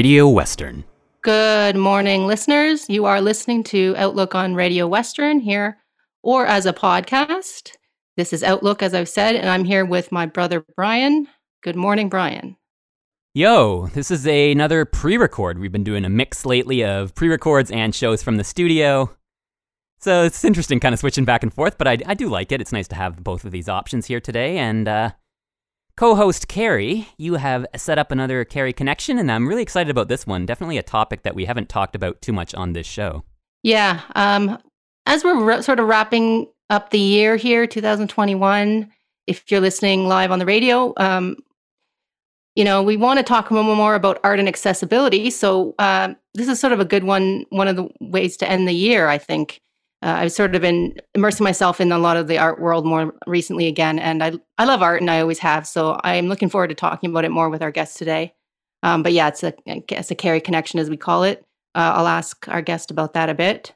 Radio Western. Good morning, listeners. You are listening to Outlook on Radio Western here or as a podcast. This is Outlook, as I've said, and I'm here with my brother Brian. Good morning, Brian. Yo, this is a, another pre record. We've been doing a mix lately of pre records and shows from the studio. So it's interesting kind of switching back and forth, but I, I do like it. It's nice to have both of these options here today. And uh, co host Carrie, you have set up another Carrie connection, and I'm really excited about this one. Definitely a topic that we haven't talked about too much on this show. Yeah. Um, as we're ra- sort of wrapping up the year here, 2021, if you're listening live on the radio, um, you know, we want to talk more about art and accessibility. So uh, this is sort of a good one, one of the ways to end the year, I think. Uh, I've sort of been immersing myself in a lot of the art world more recently again, and I I love art and I always have. So I'm looking forward to talking about it more with our guests today. Um, but yeah, it's a I guess a Carrie connection as we call it. Uh, I'll ask our guest about that a bit.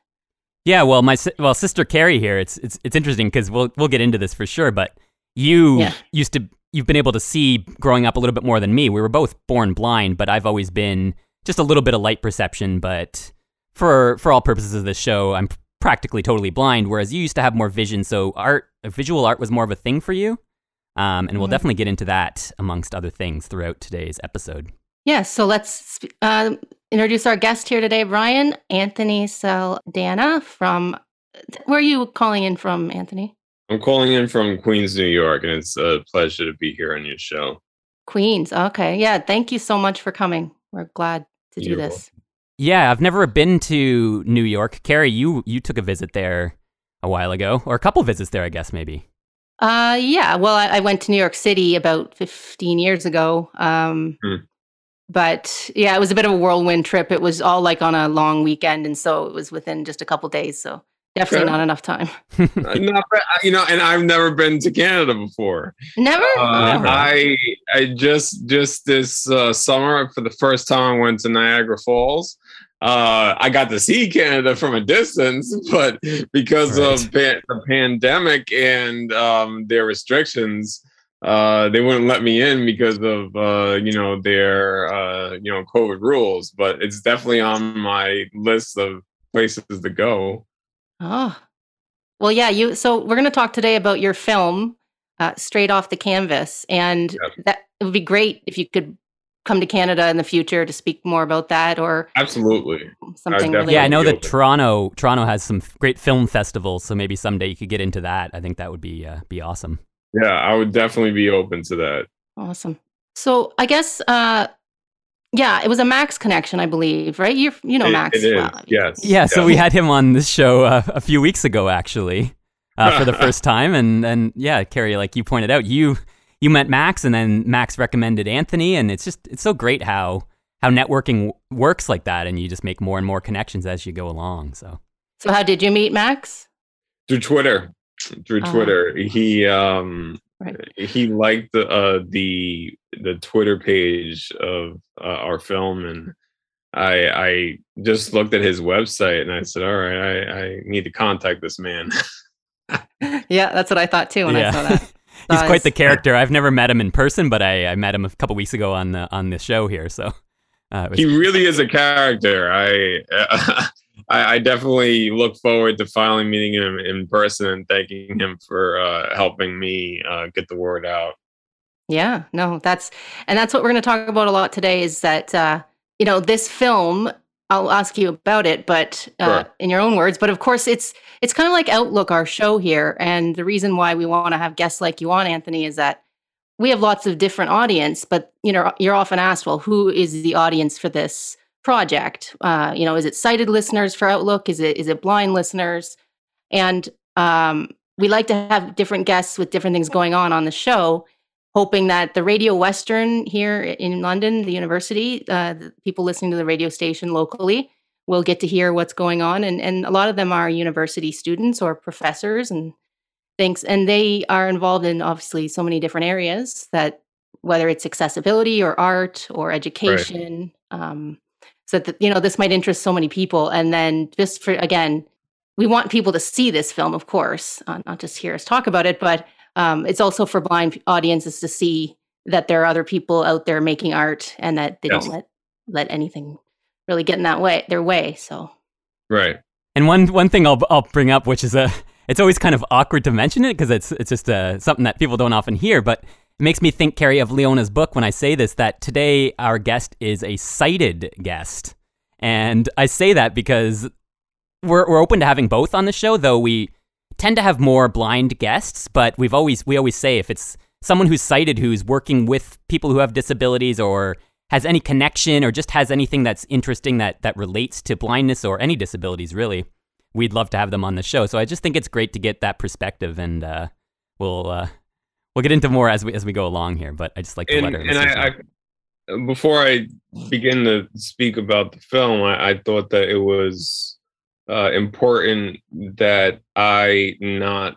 Yeah, well, my well sister Carrie here. It's it's it's interesting because we'll we'll get into this for sure. But you Yeah. used to you've been able to see growing up a little bit more than me. We were both born blind, but I've always been just a little bit of light perception. But for for all purposes of this show, I'm practically totally blind. Whereas you used to have more vision, so art, uh, visual art, was more of a thing for you. Um, and we'll Mhm. definitely get into that amongst other things throughout today's episode. Yes, so let's sp- uh, introduce our guest here today, Brian Anthony Saldana from. Where are you calling in from, Anthony? I'm calling in from Queens, New York, and it's a pleasure to be here on your show. Queens. Okay, yeah. Thank you so much for coming. We're glad to do You're this. Yeah, I've never been to New York. Carrie, you you took a visit there a while ago, or a couple visits there, I guess maybe. Uh, yeah. Well, I, I went to New York City about 15 years ago. Um, Hmm. But yeah, it was a bit of a whirlwind trip. It was all like on a long weekend, and so it was within just a couple days. So definitely Okay. not enough time. Uh, Not, you know, and I've never been to Canada before. Never. Uh, Never. I I just just this uh, summer for the first time I went to Niagara Falls. Uh, I got to see Canada from a distance, but because Right. of pa- the pandemic and um, their restrictions, uh, they wouldn't let me in because of uh, you know their uh, you know COVID rules. But it's definitely on my list of places to go. Oh, well, yeah. You. So we're going to talk today about your film, uh, straight off the canvas, and Yep. that it would be great if you could come to Canada in the future to speak more about that or Absolutely. something. definitely- Really Yeah, I know that open. Toronto Toronto has some great film festivals, so maybe someday you could get into that. I think that would be uh, be awesome. Yeah, I would definitely be open to that. Awesome. So I guess, uh, yeah, it was a Max connection, I believe, right? You you know It- Max. it is. well. Yes. Yeah, so we had him on this show uh, a few weeks ago, actually, uh, for the first time, and and yeah, Carrie, like you pointed out, you you met Max, and then Max recommended Anthony, and it's just it's so great how how networking w- works like that, and you just make more and more connections as you go along. So So how did you meet Max? through Twitter. Through Ah. Twitter, he um Right. he liked the uh the the Twitter page of uh, our film, and I I just looked at his website and I said, all right, I I need to contact this man. yeah, that's what I thought too when I saw that. He's quite the character. I've never met him in person, but I, I met him a couple weeks ago on the on the show here. So uh, was he really is a character. I, I I definitely look forward to finally meeting him in person and thanking him for uh, helping me uh, get the word out. Yeah, no, that's and that's what we're going to talk about a lot today. Is that uh, you know this film? I'll ask you about it, but uh, Sure. in your own words. But of course, it's it's kind of like Outlook, our show here, and the reason why we want to have guests like you on, Anthony, is that we have lots of different audience. But you know, you're often asked, well, who is the audience for this project? Uh, you know, is it sighted listeners for Outlook? Is it is it blind listeners? And um, we like to have different guests with different things going on on the show. Hoping that the Radio Western here in London, the university, uh, the people listening to the radio station locally will get to hear what's going on. And, and a lot of them are university students or professors and things. And they are involved in obviously so many different areas that whether it's accessibility or art or education. Right. Um, so that, you know, this might interest so many people. And then just for, again, we want people to see this film, of course, uh, not just hear us talk about it, but um, it's also for blind audiences to see that there are other people out there making art and that they yes. don't let let anything really get in that way their way. So right. And one one thing I'll I'll bring up, which is a it's always kind of awkward to mention it because it's it's just uh, something that people don't often hear, but it makes me think, Carrie, of Leona's book when I say this. That today our guest is a sighted guest, and I say that because we're we're open to having both on the show, though we tend to have more blind guests, but we've always we always say if it's someone who's sighted who's working with people who have disabilities or has any connection or just has anything that's interesting that that relates to blindness or any disabilities really, we'd love to have them on the show. So I just think it's great to get that perspective, and uh, we'll uh, we'll get into more as we as we go along here. But I just like to and, let her. And I, I, before I begin to speak about the film, I, I thought that it was uh, important that I not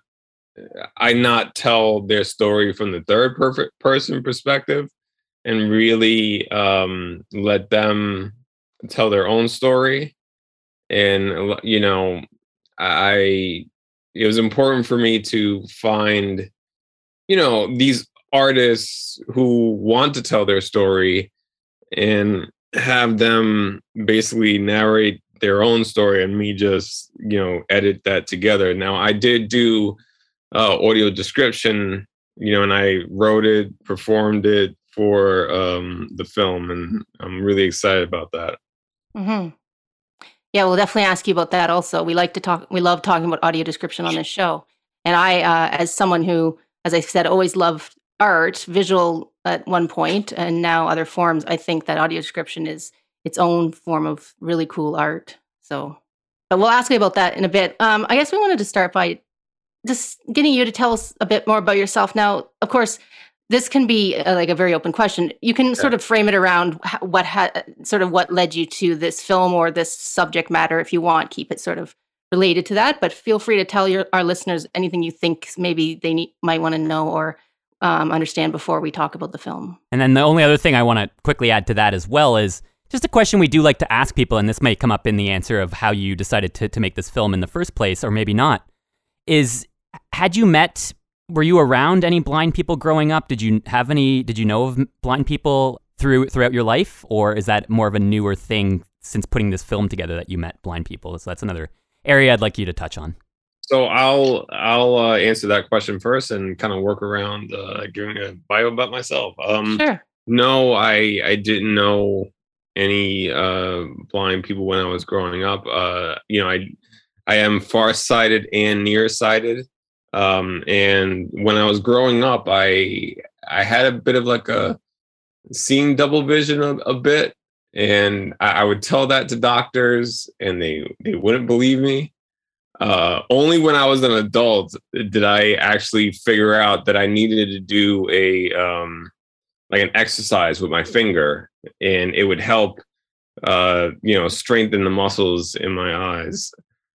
I not tell their story from the third person perspective and really um, let them tell their own story. And you know, I it was important for me to find you know these artists who want to tell their story and have them basically narrate their own story and me just you know edit that together. Now i did do uh, audio description you know and i wrote it performed it for um, the film and i'm really excited about that. Mm-hmm. yeah we'll definitely ask you about that also. We like to talk we love talking about audio description on this show. And i uh, as someone who as i said always loved art visual at one point and now other forms i think that audio description is its own form of really cool art. So, but we'll ask you about that in a bit. Um, I guess we wanted to start by just getting you to tell us a bit more about yourself. Now, of course, this can be a, uh, like a very open question. You can yeah. sort of frame it around what ha- sort of what led you to this film or this subject matter, if you want. Keep it sort of related to that, but feel free to tell your our listeners anything you think maybe they need, might want to know or um, understand before we talk about the film. And then the only other thing I want to quickly add to that as well is just a question we do like to ask people, and this may come up in the answer of how you decided to, to make this film in the first place, or maybe not, is had you met, were you around any blind people growing up? Did you have any, did you know of blind people through throughout your life? Or is that more of a newer thing since putting this film together that you met blind people? So that's another area I'd like you to touch on. So I'll I'll uh, answer that question first and kind of work around uh, giving a bio about myself. Um, sure. No, I I didn't know any uh, blind people when I was growing up. Uh, you know, I I am farsighted and nearsighted. Um, and when I was growing up, I I had a bit of like a seeing double vision a, a bit, and I, I, would tell that to doctors, and they they wouldn't believe me. Uh, only when I was an adult did I actually figure out that I needed to do a um, like an exercise with my finger and it would help uh you know strengthen the muscles in my eyes.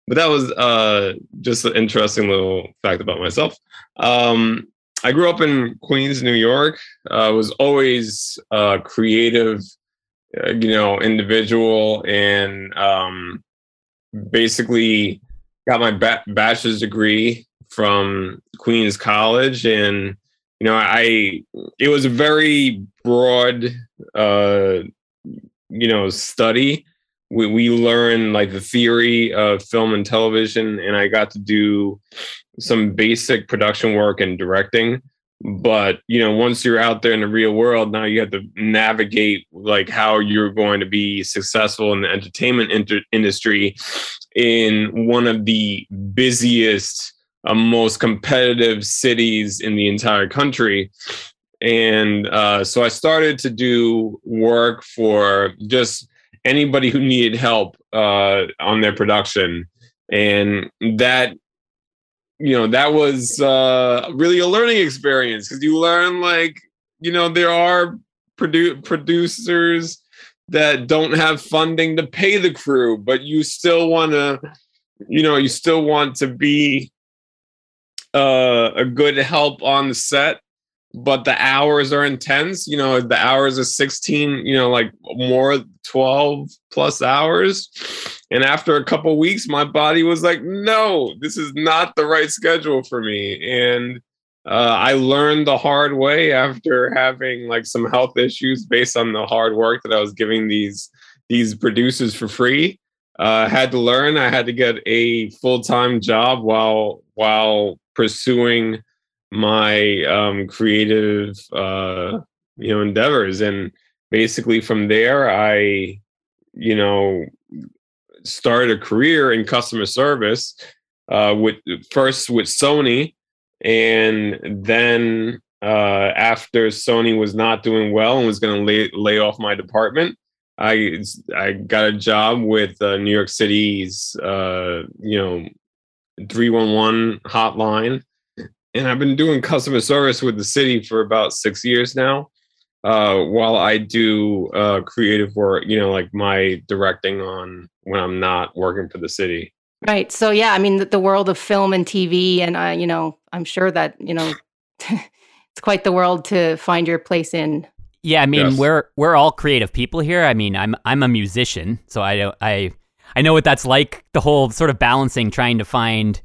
But that was uh just an interesting little fact about myself. Um i grew up in queens new york. I uh, was always a creative uh, you know individual and um basically got my ba- bachelor's degree from queens college and you know, I it was a very broad, uh, you know, study. We we learned like the theory of film and television, and I got to do some basic production work and directing. But you know, once you're out there in the real world, now you have to navigate like how you're going to be successful in the entertainment inter- industry in one of the busiest most competitive cities in the entire country. And uh, so I started to do work for just anybody who needed help uh, on their production. And that, you know, that was uh, really a learning experience because you learn like you know there are produ- producers that don't have funding to pay the crew, but you still want to, you know, you still want to be uh, a good help on the set, but the hours are intense. You know, the hours are 16, you know, like more 12 plus hours. And after a couple weeks, my body was like, no, this is not the right schedule for me. And uh, I learned the hard way after having like some health issues based on the hard work that I was giving these these producers for free. Uh, had to learn. I had to get a full time job while while pursuing my um, creative uh, you know endeavors, and basically from there, I you know started a career in customer service uh, with first with Sony and then uh, after Sony was not doing well and was going to lay, lay off my department, I I got a job with uh, New York City's uh, you know 311 hotline, and I've been doing customer service with the city for about six years now. Uh, while I do uh, creative work, you know, like my directing on when I'm not working for the city. Right. So yeah, I mean the, the world of film and TV, and uh, you know, I'm sure that you know, it's quite the world to find your place in. Yeah, I mean Yes. we're we're all creative people here. I mean, I'm I'm a musician, so I don't I I know what that's like. The whole sort of balancing, trying to find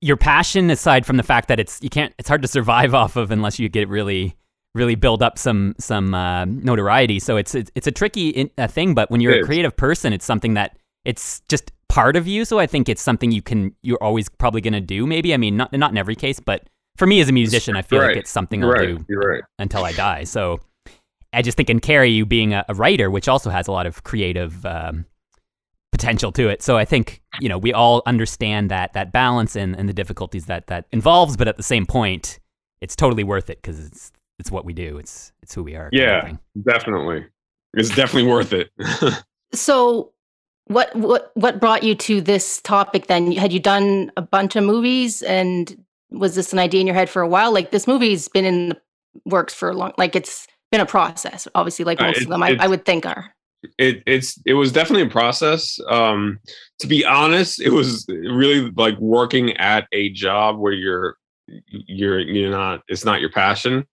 your passion, aside from the fact that it's you can't it's hard to survive off of unless you get really really build up some some uh, notoriety. So it's it's, it's a tricky in, uh, thing. But when you're a creative person, it's something that it's just part of you. So I think it's something you can you're always probably going to do. Maybe I mean not not in every case, but for me as a musician, I feel like it's something I'll right. do right. until I die. So I just think in Carrie, you being a, a writer, which also has a lot of creative um, potential to it. So I think you know we all understand that that balance and, and the difficulties that that involves, but at the same point, it's totally worth it because it's it's what we do. It's it's who we are. Yeah. Definitely, it's definitely worth it. So what what what brought you to this topic then? Had you done a bunch of movies and was this an idea in your head for a while? Like this movie's been in the works for a long like it's been a process, obviously, like Uh, most it- of them I, I would think are. It it's it was definitely a process. Um to be honest it was really like working at a job where you're you're you're not it's not your passion.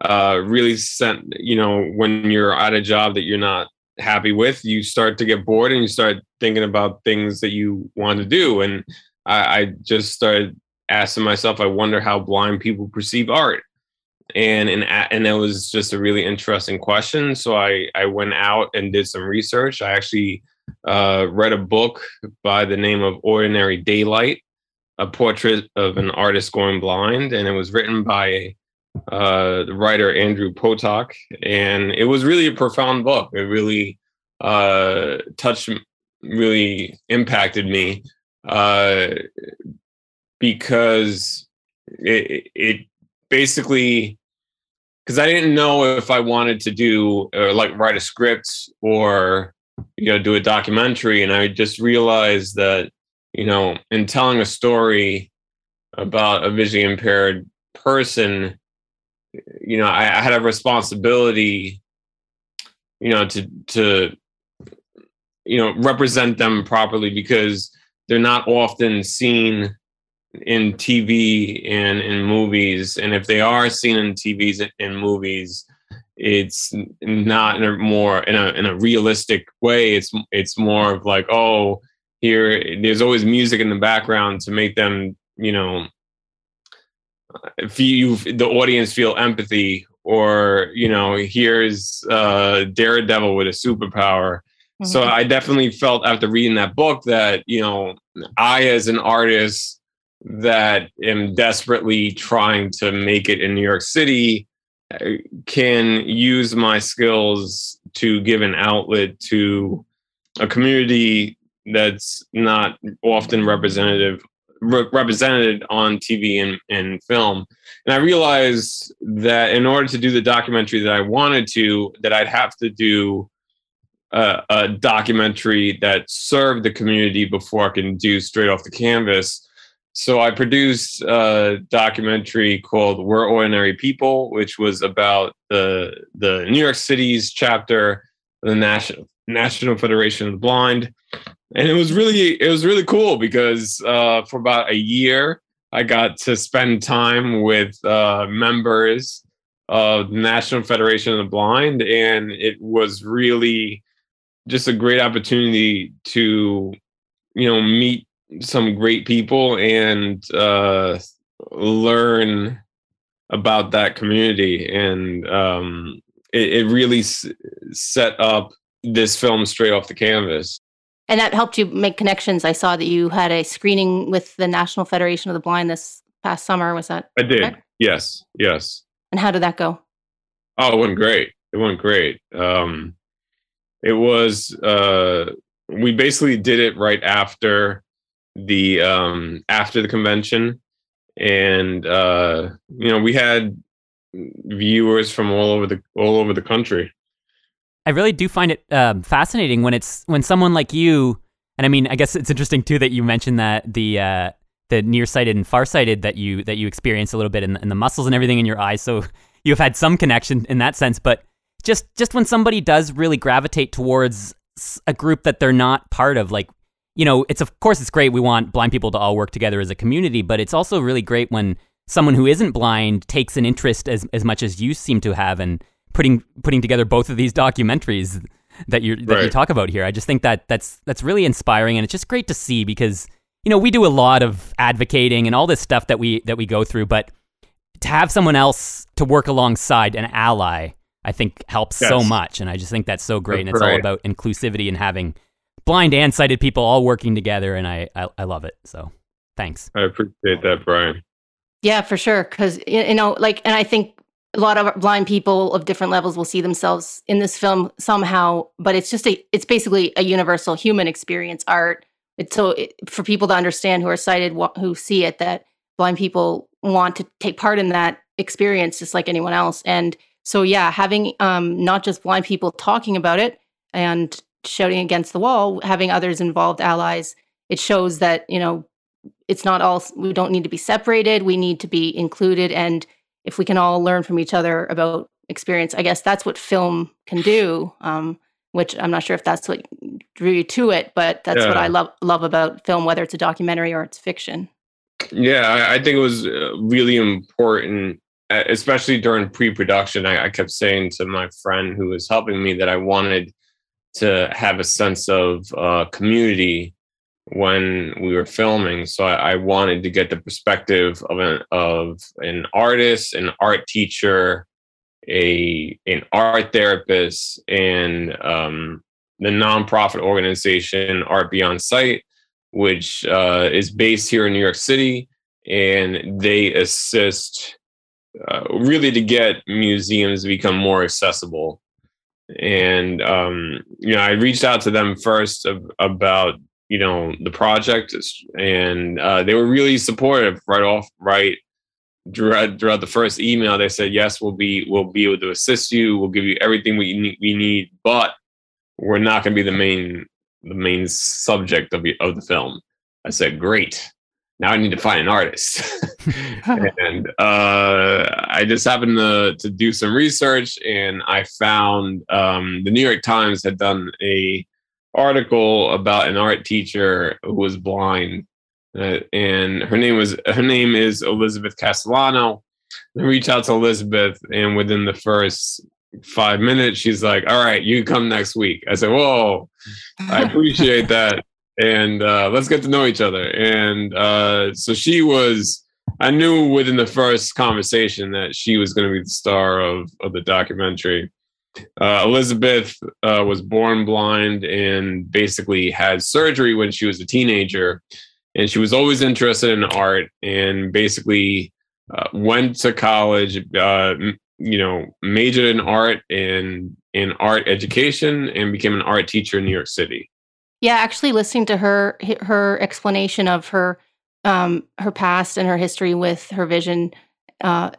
Uh really sent you know when you're at a job that you're not happy with you start to get bored and you start thinking about things that you want to do. And i i just started asking myself i wonder how blind people perceive art and and and it was just a really interesting question. So I I went out and did some research. I actually uh, read a book by the name of Ordinary Daylight, a portrait of an artist going blind, and it was written by uh, the writer Andrew Potok, and it was really a profound book. It really uh, touched, really impacted me uh, because it, it basically because I didn't know if I wanted to do uh, like write a script or you know do a documentary, and I just realized that you know in telling a story about a visually impaired person, you know I, I had a responsibility, you know to to you know represent them properly because they're not often seen in TV and in movies, and if they are seen in TVs and movies, it's not in a more in a in a realistic way. It's it's more of like, oh, here there's always music in the background to make them, you know, if you the audience feel empathy, or you know, here's uh, Daredevil with a superpower. So Mhm. I definitely felt after reading that book that you know I as an artist that am desperately trying to make it in New York City uh, can use my skills to give an outlet to a community that's not often representative re- represented on TV and, and film. And I realized that in order to do the documentary that I wanted to, that I'd have to do a, a documentary that served the community before I can do straight off the canvas. So I produced a documentary called "We're Ordinary People," which was about the the New York City's chapter the National National Federation of the Blind, and it was really it was really cool because uh, for about a year I got to spend time with uh, members of the National Federation of the Blind, and it was really just a great opportunity to you know meet some great people and uh, learn about that community and um, it, it, really s- set up this film straight off the canvas. And that helped you make connections. I saw that you had a screening with the national federation of the blind this past summer was that i did. correct? yes yes. And how did that go? Oh it went great. It went great. Um, it was uh, we basically did it right after the um after the convention. And uh you know we had viewers from all over the all over the country. I really do find it um, fascinating when it's when someone like you and i mean i guess it's interesting too that you mentioned that the uh the nearsighted and farsighted that you that you experience a little bit in, in the muscles and everything in your eyes. So you've had some connection in that sense but just just when somebody does really gravitate towards a group that they're not part of like you know, it's of course it's great. We want blind people to all work together as a community, but it's also really great when someone who isn't blind takes an interest as as much as you seem to have in putting putting together both of these documentaries that you that right. you talk about here. I just think that that's that's really inspiring, and it's just great to see because you know we do a lot of advocating and all this stuff that we that we go through, but to have someone else to work alongside an ally, I think helps yes. so much, and I just think that's so great. That's and it's right. all about inclusivity and having blind and sighted people all working together, and I, I, I love it. So thanks. I appreciate that, Brian. Yeah, for sure. Because you know, like, and I think a lot of blind people of different levels will see themselves in this film somehow. But it's just a, it's basically a universal human experience art. It's so it, for people to understand who are sighted, who see it, that blind people want to take part in that experience just like anyone else. And so, yeah, having um, not just blind people talking about it and shouting against the wall, having others involved allies, it shows that, you know, it's not all, we don't need to be separated. We need to be included. And if we can all learn from each other about experience, I guess that's what film can do. Um, which I'm not sure if that's what drew you to it, but that's yeah. what I love love about film, whether it's a documentary or it's fiction. Yeah, I, I think it was uh, really important, especially during pre-production. I, I kept saying to my friend who was helping me that I wanted to have a sense of uh, community when we were filming. So I, I, wanted to get the perspective of an of an artist, an art teacher, a an art therapist, and um, the nonprofit organization Art Beyond Sight, which uh, is based here in New York City, and they assist uh, really to get museums to become more accessible and um, you know i reached out to them first about you know the project and uh, they were really supportive right off right throughout, throughout the first email. They said yes we'll be we'll be able to assist you. We'll give you everything we need, we need but we're not going to be the main the main subject of, of the film. I said great now I need to find an artist. and uh, I just happened to, to do some research and I found um, the New York Times had done a article about an art teacher who was blind. Uh, and her name was her name is Elizabeth Castellano. I reached out to Elizabeth, and within the first five minutes, she's like, "All right, you come next week." I said, "Whoa, I appreciate that." And uh, let's get to know each other. And uh, so she was, I knew within the first conversation that she was going to be the star of, of the documentary. Uh, Elizabeth uh, was born blind and basically had surgery when she was a teenager. And she was always interested in art and basically uh, went to college, uh, you know, majored in art and in art education and became an art teacher in New York City. Yeah, actually, listening to her her explanation of her um, her past and her history with her vision uh,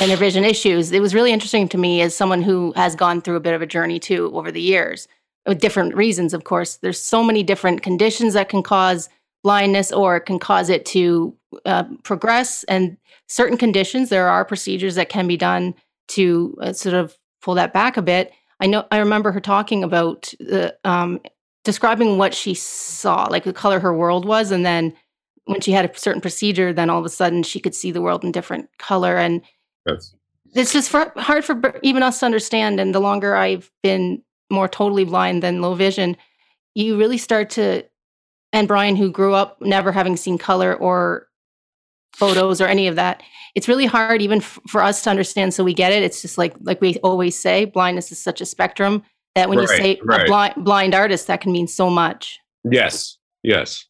and her vision issues, it was really interesting to me as someone who has gone through a bit of a journey too over the years with different reasons. Of course, there's so many different conditions that can cause blindness or it can cause it to uh, progress. And certain conditions, there are procedures that can be done to uh, sort of pull that back a bit. I know I remember her talking about the um, describing what she saw, like the color her world was, and then when she had a certain procedure, then all of a sudden she could see the world in different color, and Yes. it's just for, hard for even us to understand. And the longer I've been more totally blind than low vision, you really start to. And Brian, who grew up never having seen color or photos or any of that, it's really hard even f- for us to understand. So we get it. It's just like like we always say, blindness is such a spectrum that when you Right, say a right. blind blind artist, that can mean so much. Yes. Yes.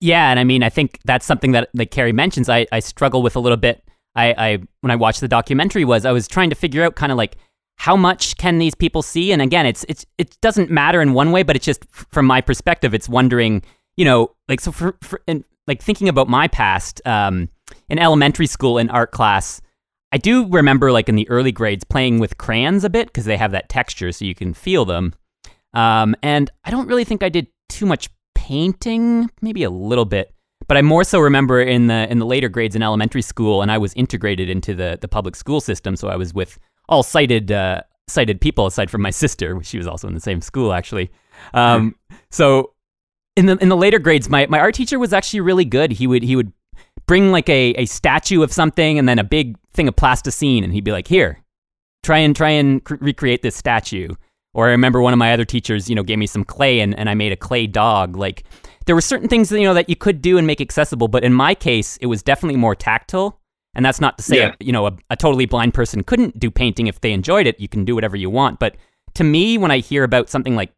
Yeah, and I mean, I think that's something that like Carrie mentions. I, I struggle with a little bit. I, I when I watched the documentary was I was trying to figure out kind of like how much can these people see, and again, it's it's it doesn't matter in one way, but it's just from my perspective, it's wondering, you know, like so for, for and like thinking about my past um, in elementary school in art class. I do remember like in the early grades playing with crayons a bit because they have that texture so you can feel them. Um, and I don't really think I did too much painting, maybe a little bit. But I more so remember in the in the later grades in elementary school, and I was integrated into the the public school system, so I was with all sighted uh, sighted people aside from my sister. She was also in the same school actually. Um, so in the in the later grades, my, my art teacher was actually really good. He would he would bring like a, a statue of something and then a big thing of plasticine, and he'd be like, "Here, try and try and cr- recreate this statue." Or I remember one of my other teachers, you know, gave me some clay and, and I made a clay dog. Like there were certain things that, you know that you could do and make accessible, but in my case, it was definitely more tactile. And that's not to say, Yeah. you know, a, a totally blind person couldn't do painting if they enjoyed it. You can do whatever you want. But to me, when I hear about something like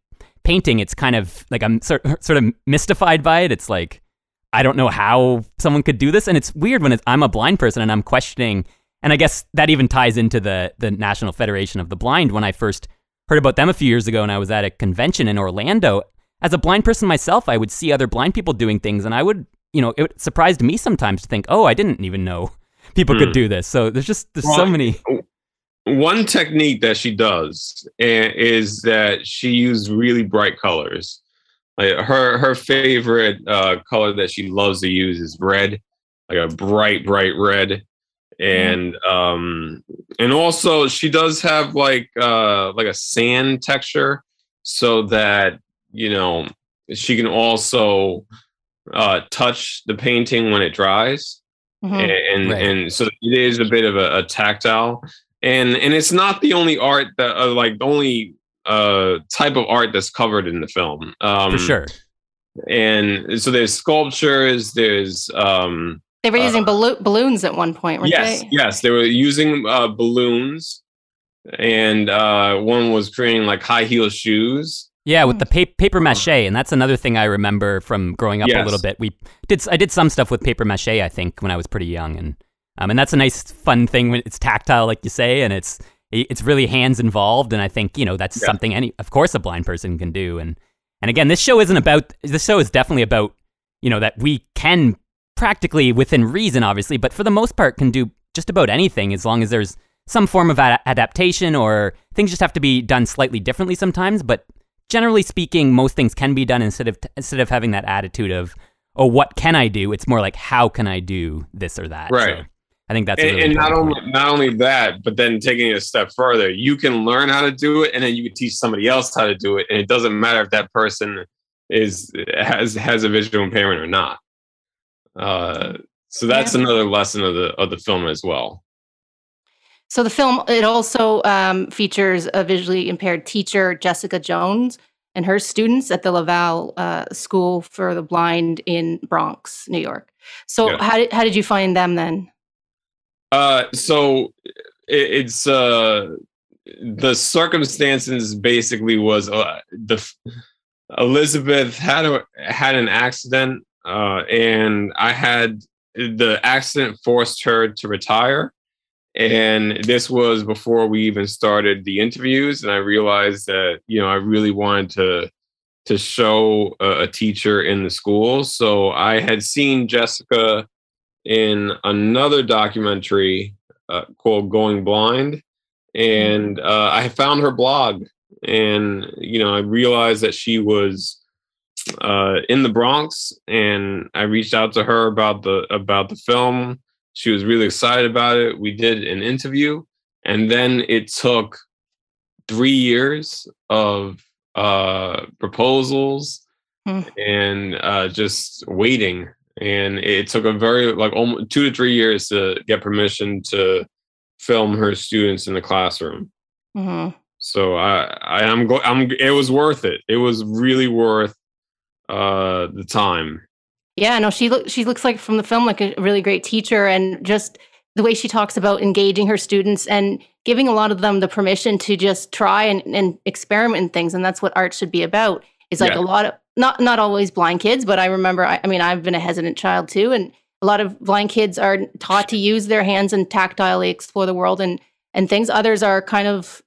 painting, it's kind of like I'm sort, sort of mystified by it. It's like, I don't know how someone could do this. And it's weird when it's, I'm a blind person and I'm questioning. And I guess that even ties into the, the National Federation of the Blind. When I first heard about them a few years ago and I was at a convention in Orlando, as a blind person myself, I would see other blind people doing things and I would, you know, it surprised me sometimes to think, oh, I didn't even know people could Hmm. do this. So there's just, there's so many. One technique that she does is that she used really bright colors. Like her her favorite uh, color that she loves to use is red, like a bright bright red, and um and also she does have like uh like a sand texture, so that you know she can also uh touch the painting when it dries Mhm. and Right. and so it is a bit of a, a tactile and and it's not the only art that uh, like the only uh type of art that's covered in the film um For sure. and so there's sculptures there's um They were Uh, using ballo- balloons at one point, weren't yes they? yes they were using uh balloons and uh one was creating like high heel shoes Yeah, with the pa- paper mache, and that's another thing I remember from growing up a little bit. We did I did some stuff with paper mache, I think, when I was pretty young, and um, and that's a nice fun thing when it's tactile, like you say, and it's it's really hands involved, and I think you know that's Yeah. something any of course a blind person can do, and and again, this show isn't about this show is definitely about you know that we can practically within reason, obviously, but for the most part can do just about anything as long as there's some form of ad- adaptation or things just have to be done slightly differently sometimes, but generally speaking, most things can be done instead of instead of having that attitude of, "Oh, what can I do?" It's more like, "How can I do this or that?" Right. So I think that's a and, really and not important only point. not only that, but then taking it a step further, you can learn how to do it, and then you can teach somebody else how to do it, and it doesn't matter if that person is has has a visual impairment or not. Uh, so that's Yeah. another lesson of the of the film as well. So the film it also um, features a visually impaired teacher, Jessica Jones, and her students at the Lavelle uh, School for the Blind in Bronx, New York. So Yeah. how did how did you find them then? Uh, so it, it's uh, the circumstances basically was uh, the Elizabeth had a, had an accident, uh, and I had the accident forced her to retire. And this was before we even started the interviews, and I realized that you know I really wanted to to show a, a teacher in the school. So I had seen Jessica in another documentary uh, called Going Blind, and uh, I found her blog, and you know I realized that she was uh, in the Bronx, and I reached out to her about the about the film. She was really excited about it. We did an interview, and then it took three years of uh, proposals Hmm. and uh, just waiting. And it took a very like almost two to three years to get permission to film her students in the classroom. hmm So I, I am go, I'm. It was worth it. It was really worth uh, the time. Yeah, no, she look she looks like from the film like a really great teacher, and just the way she talks about engaging her students and giving a lot of them the permission to just try and, and experiment in things, and that's what art should be about. Is like Yeah. a lot of not not always blind kids, but I remember. I, I mean, I've been a hesitant child too, and a lot of blind kids are taught to use their hands and tactilely explore the world and and things. Others are kind of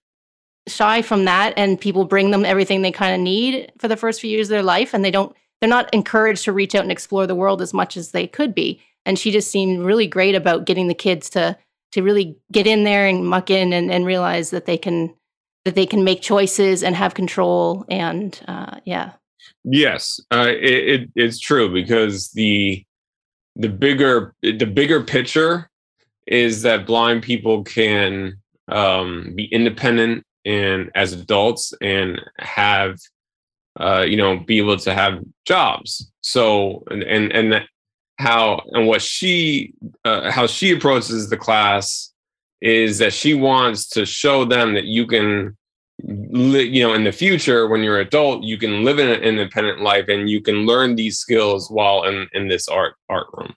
shy from that, and people bring them everything they kind of need for the first few years of their life, and they don't they're not encouraged to reach out and explore the world as much as they could be. And she just seemed really great about getting the kids to to really get in there and muck in and, and realize that they can that they can make choices and have control. And uh, yeah, Yes, uh, it, it it's true because the the bigger the bigger picture is that blind people can um, be independent and as adults and have uh, you know be able to have jobs. So and and and how and what she uh, how she approaches the class is that she wants to show them that you can you know in the future when you're an adult you can live an independent life and you can learn these skills while in in this art art room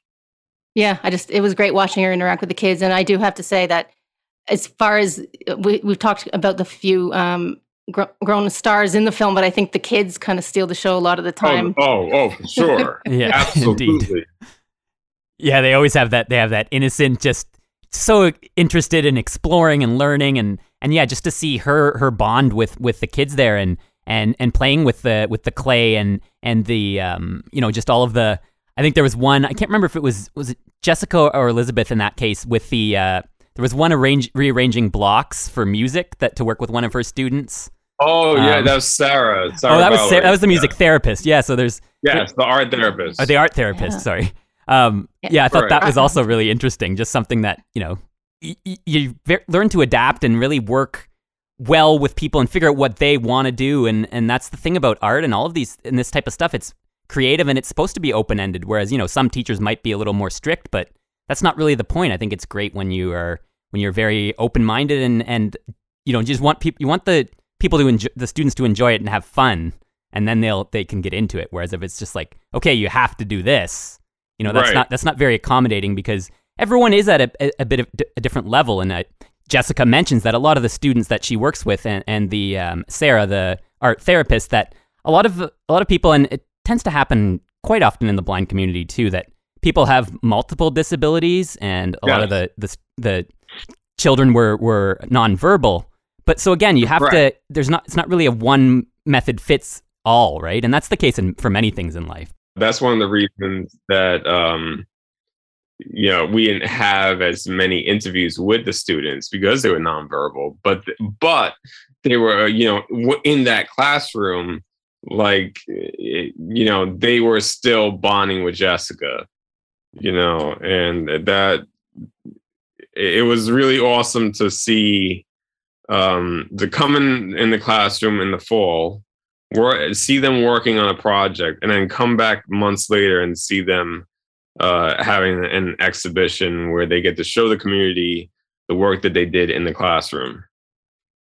yeah, I just it was great watching her interact with the kids. And I do have to say that as far as uh, we, we've talked about the few um, gr- grown stars in the film, but I think the kids kind of steal the show a lot of the time. oh oh, oh for sure Yeah, indeed. Yeah, they always have that. They have that innocent, just so interested in exploring and learning, and and yeah, just to see her her bond with with the kids there, and and and playing with the with the clay and and the um you know just all of the. I think there was one. I can't remember if it was was it Jessica or Elizabeth in that case with the. uh there was one arrange, rearranging blocks for music that to work with one of her students. oh yeah Um, that was sarah, sarah oh, that was Sarah, that was the music therapist. Yeah, so there's yes the art therapist or the art therapist. Yeah. Sorry. Um, Yeah. yeah, I thought Right. that was also really interesting. Just something that you know y- y- you ve- learn to adapt and really work well with people and figure out what they want to do. And and that's the thing about art and all of these and this type of stuff. It's creative and it's supposed to be open ended. Whereas you know some teachers might be a little more strict, but that's not really the point. I think it's great when you are when you're very open minded and and you know just want people you want the people to enjoy the students to enjoy it and have fun and then they'll they can get into it whereas if it's just like okay you have to do this you know that's Right. not that's not very accommodating because everyone is at a, a, bit of d- a different level. And uh, jessica mentions that a lot of the students that she works with and, and the um, sarah the art therapist that a lot of a lot of people and it tends to happen quite often in the blind community too that people have multiple disabilities and a lot of the the, the children were were nonverbal. But so again you have to there's not it's not really a one method fits all right? And that's the case in, for many things in life that's one of the reasons that um you know we didn't have as many interviews with the students because they were nonverbal but but they were you know in that classroom like you know they were still bonding with jessica you know and that it was really awesome to see um to come in in the classroom in the fall see them working on a project and then come back months later and see them uh, having an exhibition where they get to show the community the work that they did in the classroom.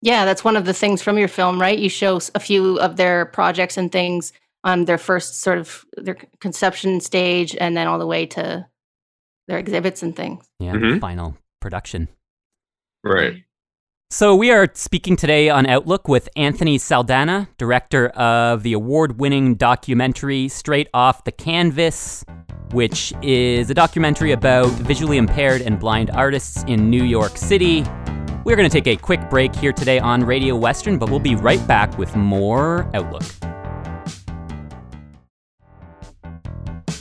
Yeah, that's one of the things from your film, right? You show a few of their projects and things on their first sort of their conception stage and then all the way to their exhibits and things. yeah the Mhm. final production Right. So, we are speaking today on Outlook with Anthony Saldana, director of the award winning documentary Straight Off the Canvas, which is a documentary about visually impaired and blind artists in New York City. We're going to take a quick break here today on Radio Western, but we'll be right back with more Outlook.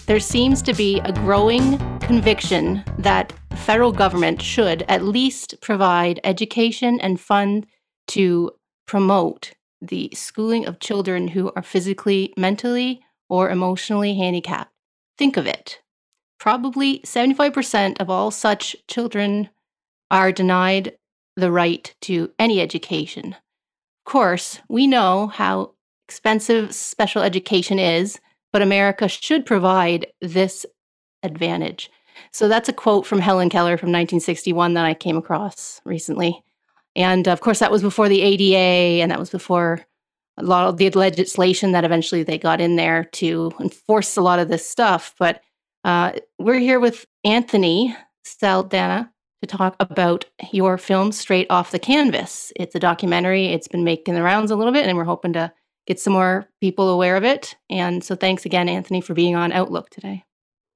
There seems to be a growing conviction that federal government should at least provide education and fund to promote the schooling of children who are physically, mentally, or emotionally handicapped. Think of it. Probably 75% of all such children are denied the right to any education. Of course, we know how expensive special education is, but America should provide this advantage. So that's a quote from Helen Keller from 1961 that I came across recently. And of course, that was before the ADA and that was before a lot of the legislation that eventually they got in there to enforce a lot of this stuff. But uh, we're here with Anthony Saldana to talk about your film Straight Off the Canvas. It's a documentary. It's been making the rounds a little bit, and we're hoping to get some more people aware of it. And so thanks again, Anthony, for being on Outlook today.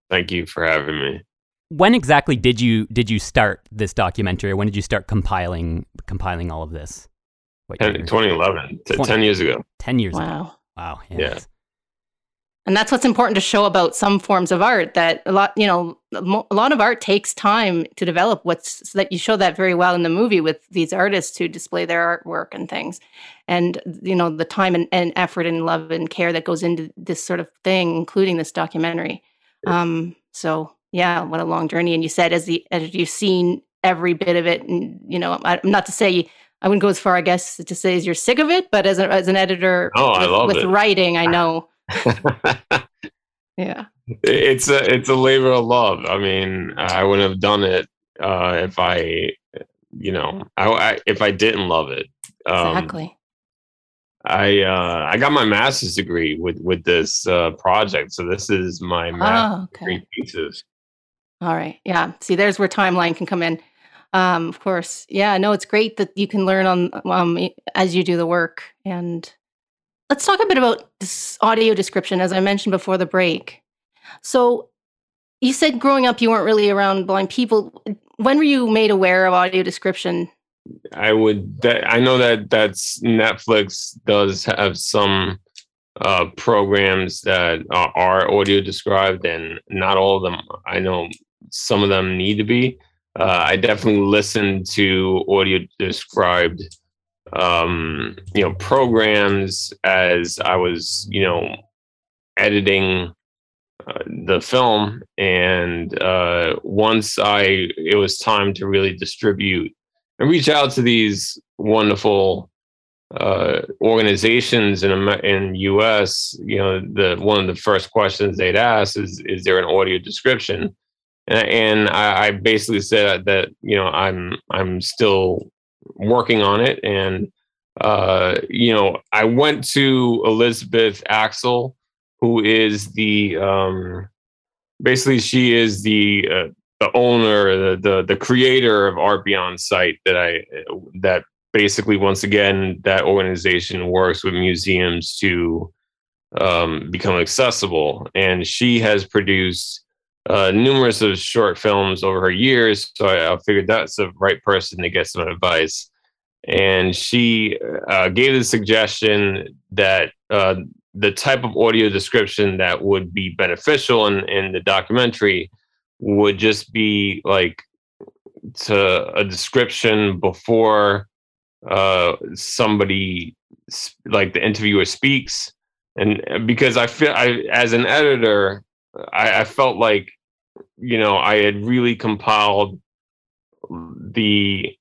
Thank you for having me. When exactly did you did you start this documentary? When did you start compiling compiling all of this? What 2011, 20, 10 years ago. 10 years wow. ago. Wow. Yes. Yeah. And that's what's important to show about some forms of art that a lot, you know, a lot of art takes time to develop. What's so that you show that very well in the movie with these artists who display their artwork and things. And, you know, the time and, and effort and love and care that goes into this sort of thing, including this documentary. Um, so yeah, what a long journey. And you said as the as you've seen every bit of it, and you know, I, not to say I wouldn't go as far, I guess, to say as you're sick of it, but as, a, as an editor oh, with, I love with it. writing, I know. yeah, it's a it's a labor of love. I mean, I wouldn't have done it uh, if I, you know, I, I, if I didn't love it. Um, exactly. I uh, I got my master's degree with with this uh, project, so this is my master's oh, okay. degree thesis. All right, yeah. See, there's where timeline can come in. Um, of course, yeah. No, it's great that you can learn on um, as you do the work. And let's talk a bit about this audio description, as I mentioned before the break. So, you said growing up you weren't really around blind people. When were you made aware of audio description? I would. That, I know that that's Netflix does have some uh, programs that are, are, audio described, and not all of them. I know some of them need to be. Uh, I definitely listened to audio described, um, you know, programs as I was, you know, editing uh, the film, and uh, once I it was time to really distribute and reach out to these wonderful uh, organizations in in U.S. You know, the one of the first questions they'd ask is, "Is there an audio description?" And, I, I, basically said that you know I'm I'm still working on it, and uh, you know I went to Elizabeth Axel, who is the um, basically she is the uh, the owner, the, the the creator of Art Beyond Sight that I that basically once again that organization works with museums to um, become accessible, and she has produced uh, numerous of short films over her years. So I, I, figured that's the right person to get some advice. And she uh, gave the suggestion that uh, the type of audio description that would be beneficial in, in the documentary would just be like to a description before uh, somebody like the interviewer speaks and uh, because i feel i as an editor I, I felt like you know i had really compiled the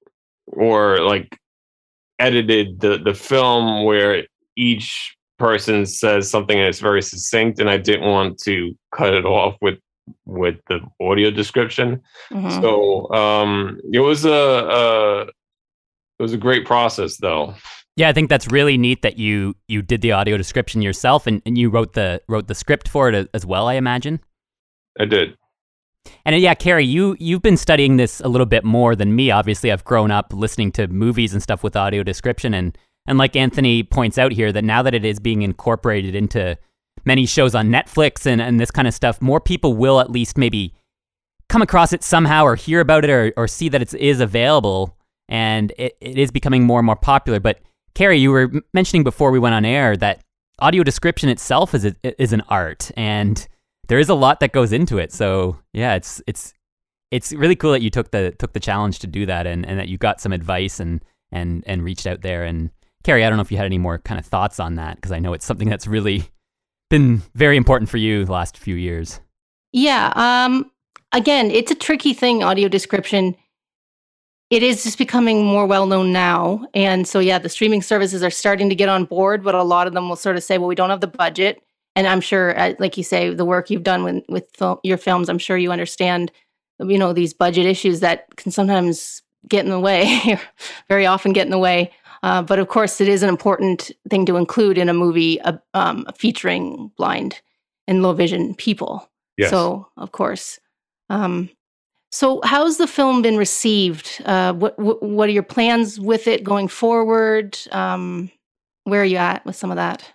or like edited the the film where each person says something and it's very succinct and i didn't want to cut it off with with the audio description. Mm-hmm. So um, it was a, a it was a great process, though. Yeah, I think that's really neat that you you did the audio description yourself and, and you wrote the wrote the script for it as well. I imagine. I did. And uh, yeah, Carrie, you you've been studying this a little bit more than me. Obviously, I've grown up listening to movies and stuff with audio description, and and like Anthony points out here, that now that it is being incorporated into many shows on Netflix and, and this kind of stuff, more people will at least maybe come across it somehow or hear about it or, or see that it is available and it, it is becoming more and more popular. But Carrie, you were mentioning before we went on air that audio description itself is a, is an art and there is a lot that goes into it. So yeah, it's it's it's really cool that you took the took the challenge to do that and, and that you got some advice and and and reached out there and Carrie, I don't know if you had any more kind of thoughts on that because I know it's something that's really been very important for you the last few years. Yeah. Um, again, it's a tricky thing, audio description. It is just becoming more well known now. And so, yeah, the streaming services are starting to get on board, but a lot of them will sort of say, well, we don't have the budget. And I'm sure, uh, like you say, the work you've done with, with fil- your films, I'm sure you understand, you know, these budget issues that can sometimes get in the way, very often get in the way. Uh, but of course, it is an important thing to include in a movie uh, um, featuring blind and low vision people. Yes. So, of course. Um, so, how's the film been received? Uh, what, what, are your plans with it going forward? Um, where are you at with some of that?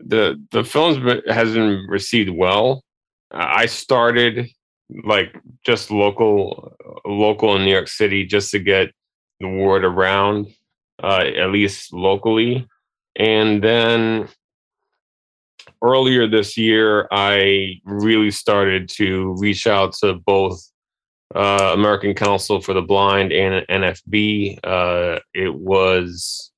the the film's been, received well. I started like just local local in New York City just to get the word around, uh, at least locally, and then earlier this year, I really started to reach out to both uh, American Council for the Blind and NFB. Uh, it was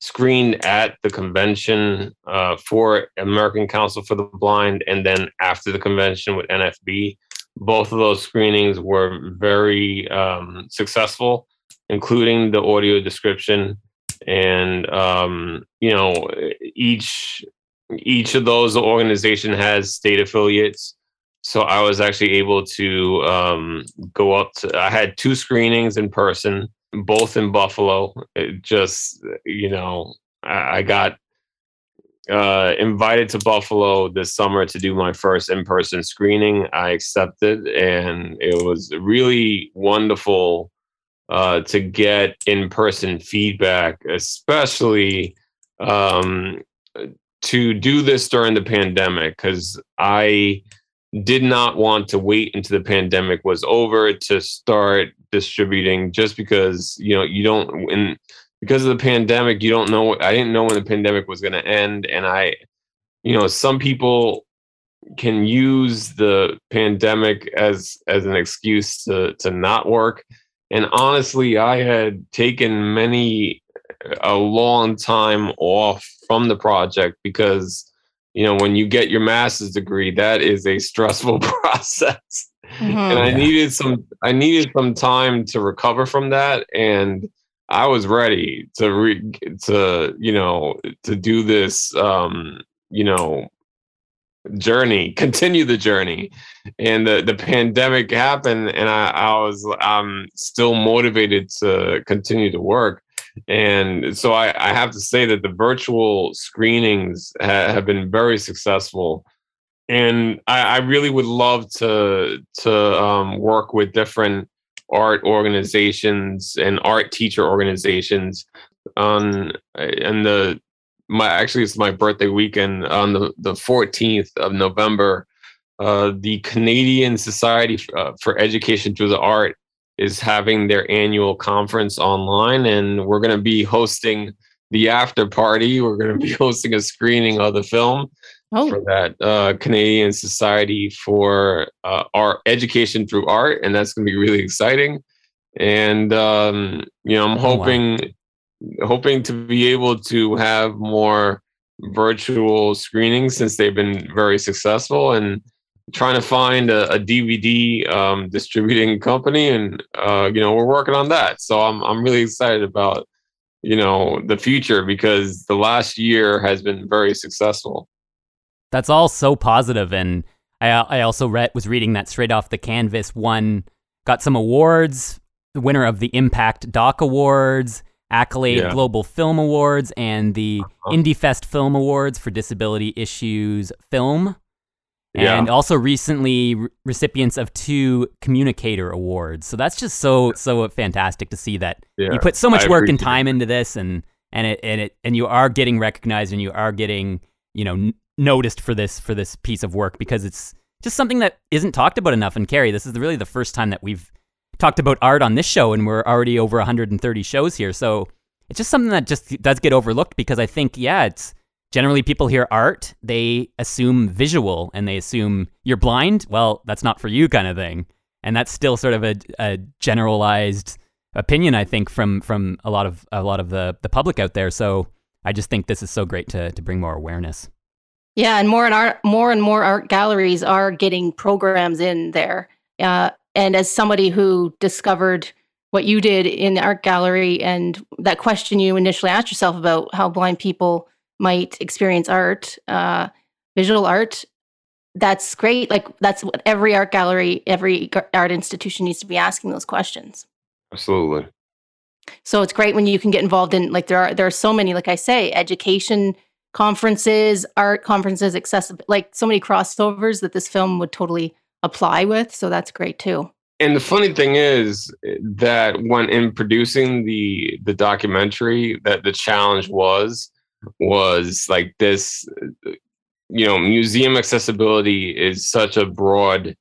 screened at the convention uh, for American Council for the Blind, and then after the convention with NFB. Both of those screenings were very um, successful, including the audio description. And um, you know, each each of those organization has state affiliates. So I was actually able to um, go up to. I had two screenings in person both in Buffalo. It just, you know, I, I got uh, invited to Buffalo this summer to do my first in person screening. I accepted, and it was really wonderful uh, to get in person feedback, especially um, to do this during the pandemic, because I did not want to wait until the pandemic was over to start distributing just because you know you don't because of the pandemic you don't know i didn't know when the pandemic was going to end and i you know some people can use the pandemic as as an excuse to to not work. And honestly i had taken many a long time off from the project because you know when you get your master's degree that is a stressful process. Mm-hmm. and i needed some i needed some time to recover from that and i was ready to re, to you know to do this um you know journey continue the journey. And the the pandemic happened and i i was i'm still motivated to continue to work and so I, I, have to say that the virtual screenings ha- have been very successful. And I, I really would love to to um, work with different art organizations and art teacher organizations on and the my actually it's my birthday weekend on the the 14th of November. Uh, the Canadian Society for, uh, for Education Through the Art is having their annual conference online, and we're going to be hosting the after party. We're going to be hosting a screening of the film oh. for that uh, Canadian Society for uh, Art Education through Art, and that's going to be really exciting. And um, you know, I'm hoping oh, wow. hoping to be able to have more virtual screenings since they've been very successful and trying to find a, a DVD um, distributing company, and uh, you know we're working on that. So I'm I'm really excited about you know the future because the last year has been very successful. That's all so positive, and I I also read was reading that straight off the canvas one got some awards, the winner of the Impact Doc Awards. Accolade yeah. Global Film Awards and the uh-huh. Indie Fest Film Awards for Disability Issues Film and yeah. also recently re- recipients of two communicator awards. So that's just so so fantastic to see that yeah, you put so much I work and time into this, and and it and it and you are getting recognized and you are getting you know n- noticed for this for this piece of work because it's just something that isn't talked about enough. And Carrie, this is really the first time that we've talked about art on this show, and we're already over 130 shows here. So it's just something that just does get overlooked because I think yeah, it's generally people hear art, they assume visual and they assume you're blind. Well, that's not for you, kind of thing. And that's still sort of a, a generalized opinion, I think, from from a lot of a lot of the the public out there. So I just think this is so great to to bring more awareness. Yeah, and more and art, more and more art galleries are getting programs in there. Uh, and as somebody who discovered what you did in the art gallery and that question you initially asked yourself about how blind people might experience art, uh, visual art, that's great. Like that's what every art gallery, every art institution needs to be asking those questions. Absolutely. So it's great when you can get involved in like there are there are so many, like I say, education conferences, art conferences, accessible like so many crossovers that this film would totally apply with. So that's great too. And the funny thing is that when in producing the the documentary, that the challenge was was like this you know museum accessibility is such a broad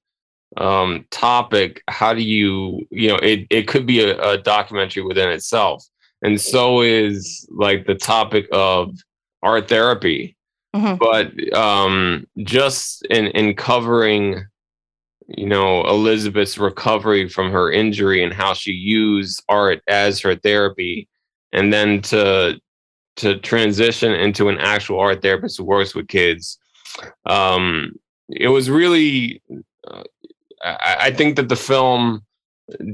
um, topic, how do you, you know, it, it could be a, a documentary within itself. And so is like the topic of art therapy. Mm-hmm. But um, just in, in covering, you know, Elizabeth's recovery from her injury and how she used art as her therapy, and then to to transition into an actual art therapist who works with kids, um, it was really uh, I, I think that the film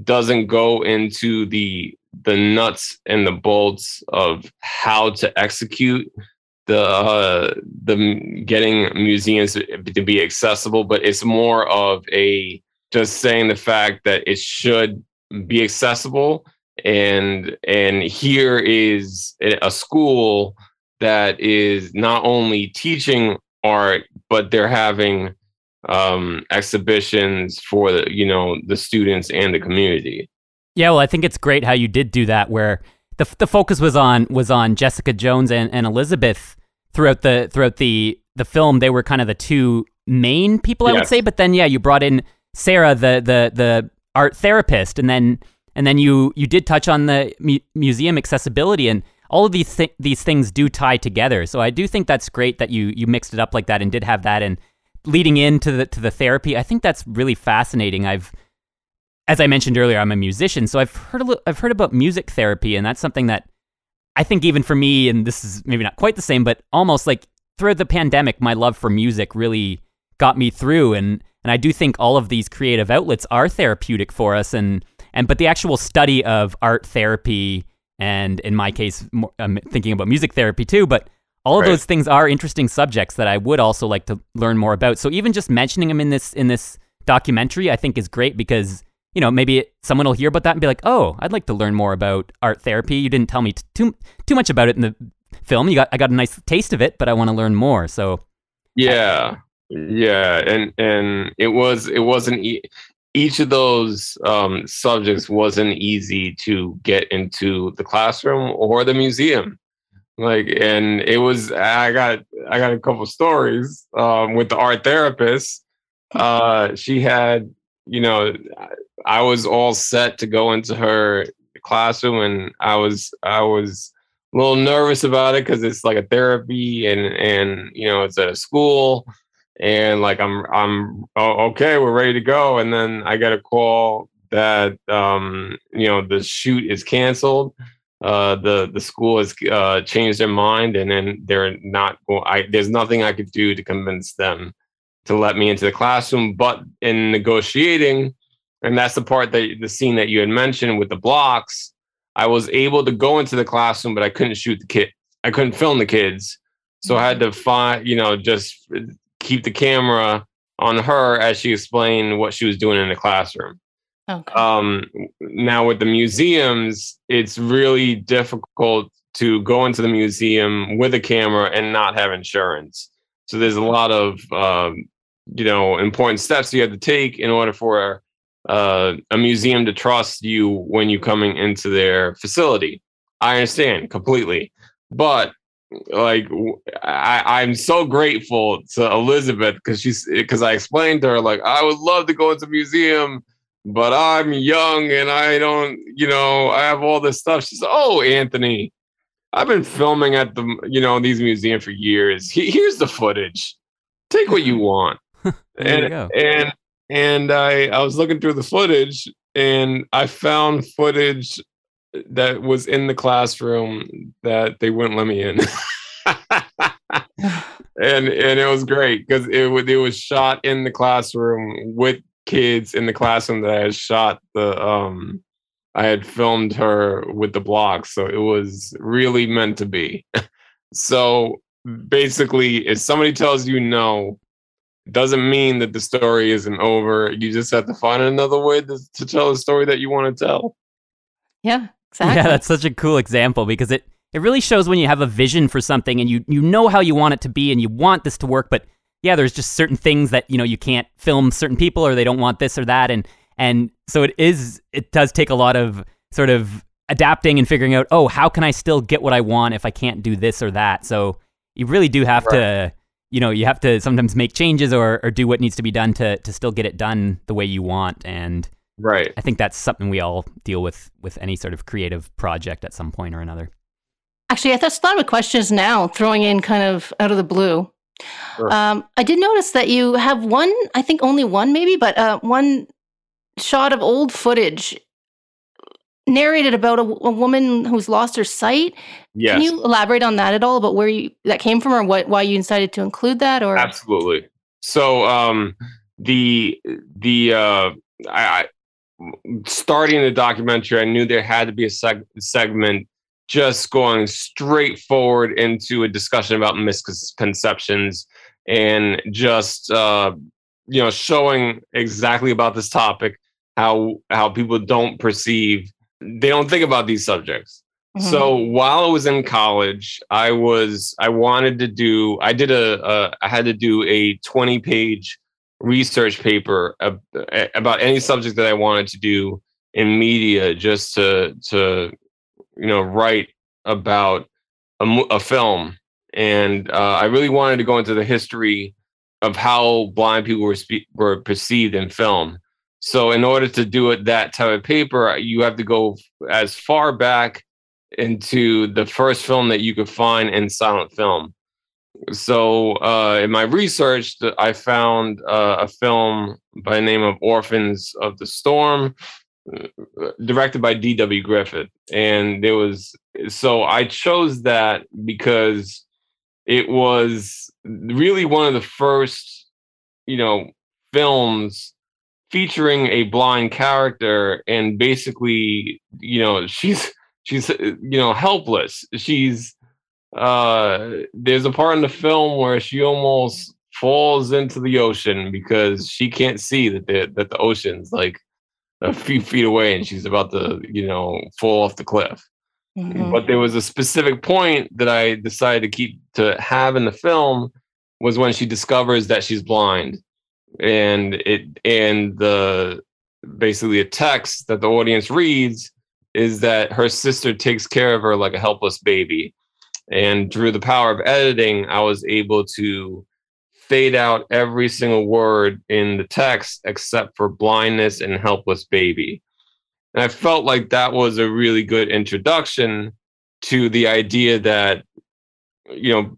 doesn't go into the the nuts and the bolts of how to execute the uh, the getting museums to be accessible, but it's more of a just saying the fact that it should be accessible and and here is a school that is not only teaching art but they're having um, exhibitions for the you know the students and the community. Yeah, well, I think it's great how you did do that, where the the focus was on was on Jessica Jones and, and Elizabeth throughout the throughout the the film. They were kind of the two main people, I yes. would say. But then, yeah, you brought in Sarah, the the the art therapist, and then and then you you did touch on the mu- museum accessibility and all of these th- these things do tie together. So I do think that's great that you you mixed it up like that and did have that and leading into the to the therapy, I think that's really fascinating. I've as I mentioned earlier, I'm a musician, so I've heard a little, I've heard about music therapy, and that's something that I think even for me, and this is maybe not quite the same, but almost like throughout the pandemic, my love for music really got me through, and and I do think all of these creative outlets are therapeutic for us, and and but the actual study of art therapy, and in my case, I'm um, thinking about music therapy too, but all of right. those things are interesting subjects that I would also like to learn more about. So even just mentioning them in this in this documentary, I think is great because you know maybe someone will hear about that and be like, "Oh, I'd like to learn more about art therapy." You didn't tell me too too much about it in the film. You got I got a nice taste of it, but I want to learn more. So yeah, yeah, and and it was it wasn't. E- each of those um, subjects wasn't easy to get into the classroom or the museum. Like and it was i got i got a couple stories um, with the art therapist. Uh she had you know i was all set to go into her classroom and i was i was a little nervous about it because it's like a therapy and and you know it's at a school and like i'm i'm oh, okay we're ready to go and then i get a call that um you know the shoot is canceled uh, the the school has uh, changed their mind, and then they're not going. I there's nothing I could do to convince them to let me into the classroom. But in negotiating, and that's the part that the scene that you had mentioned with the blocks, I was able to go into the classroom, but I couldn't shoot the kid. I couldn't film the kids, so I had to find, you know, just keep the camera on her as she explained what she was doing in the classroom. Okay. Um, now with the museums, it's really difficult to go into the museum with a camera and not have insurance. So there's a lot of um, you know important steps you have to take in order for uh, a museum to trust you when you're coming into their facility. I understand completely, but like I, I'm so grateful to Elizabeth because she's because I explained to her like I would love to go into museum but I'm young and I don't, you know, I have all this stuff. She's Oh, Anthony, I've been filming at the, you know, these museums for years. here's the footage. Take what you want. and, you and, and I, I was looking through the footage and I found footage that was in the classroom that they wouldn't let me in. and and it was great because it was it was shot in the classroom with kids in the classroom that I had shot the um I had filmed her with the blocks, so it was really meant to be. so basically, if somebody tells you no, doesn't mean that the story isn't over. You just have to find another way to, to tell the story that you want to tell. Yeah, exactly. Yeah, that's such a cool example because it it really shows when you have a vision for something and you you know how you want it to be and you want this to work, but yeah, there's just certain things that you know you can't film certain people or they don't want this or that, and and so it is it does take a lot of sort of adapting and figuring out oh how can I still get what I want if I can't do this or that. So you really do have right. to you know you have to sometimes make changes or or do what needs to be done to to still get it done the way you want and right i think that's something we all deal with with any sort of creative project at some point or another actually i just thought of questions now throwing in kind of out of the blue sure. um, i did notice that you have one i think only one maybe but uh, one shot of old footage narrated about a, a, woman who's lost her sight. Yes. Can you elaborate on that at all about where you that came from or what why you decided to include that or Absolutely. So um the the uh I, I starting the documentary I knew there had to be a seg- segment just going straight forward into a discussion about misconceptions and just uh you know showing exactly about this topic how how people don't perceive they don't think about these subjects. Mm-hmm. So while I was in college, I was I wanted to do I did a, a I had to do a 20 page research paper about any subject that I wanted to do in media just to to you know write about a, a film and uh, I really wanted to go into the history of how blind people were spe- were perceived in film so in order to do it that type of paper, you have to go as far back into the first film that you could find in silent film. So uh, in my research, I found uh, a film by the name of Orphans of the Storm, uh, directed by D.W. Griffith, and there was so I chose that because it was really one of the first, you know, films featuring a blind character and basically you know she's she's you know helpless she's uh there's a part in the film where she almost falls into the ocean because she can't see that the that the ocean's like a few feet away and she's about to you know fall off the cliff. Mm-hmm. but there was a specific point that i decided to keep to have in the film was when she discovers that she's blind. And it and the basically a text that the audience reads is that her sister takes care of her like a helpless baby and through the power of editing i was able to fade out every single word in the text except for blindness and helpless baby. And i felt like that was a really good introduction to the idea that you know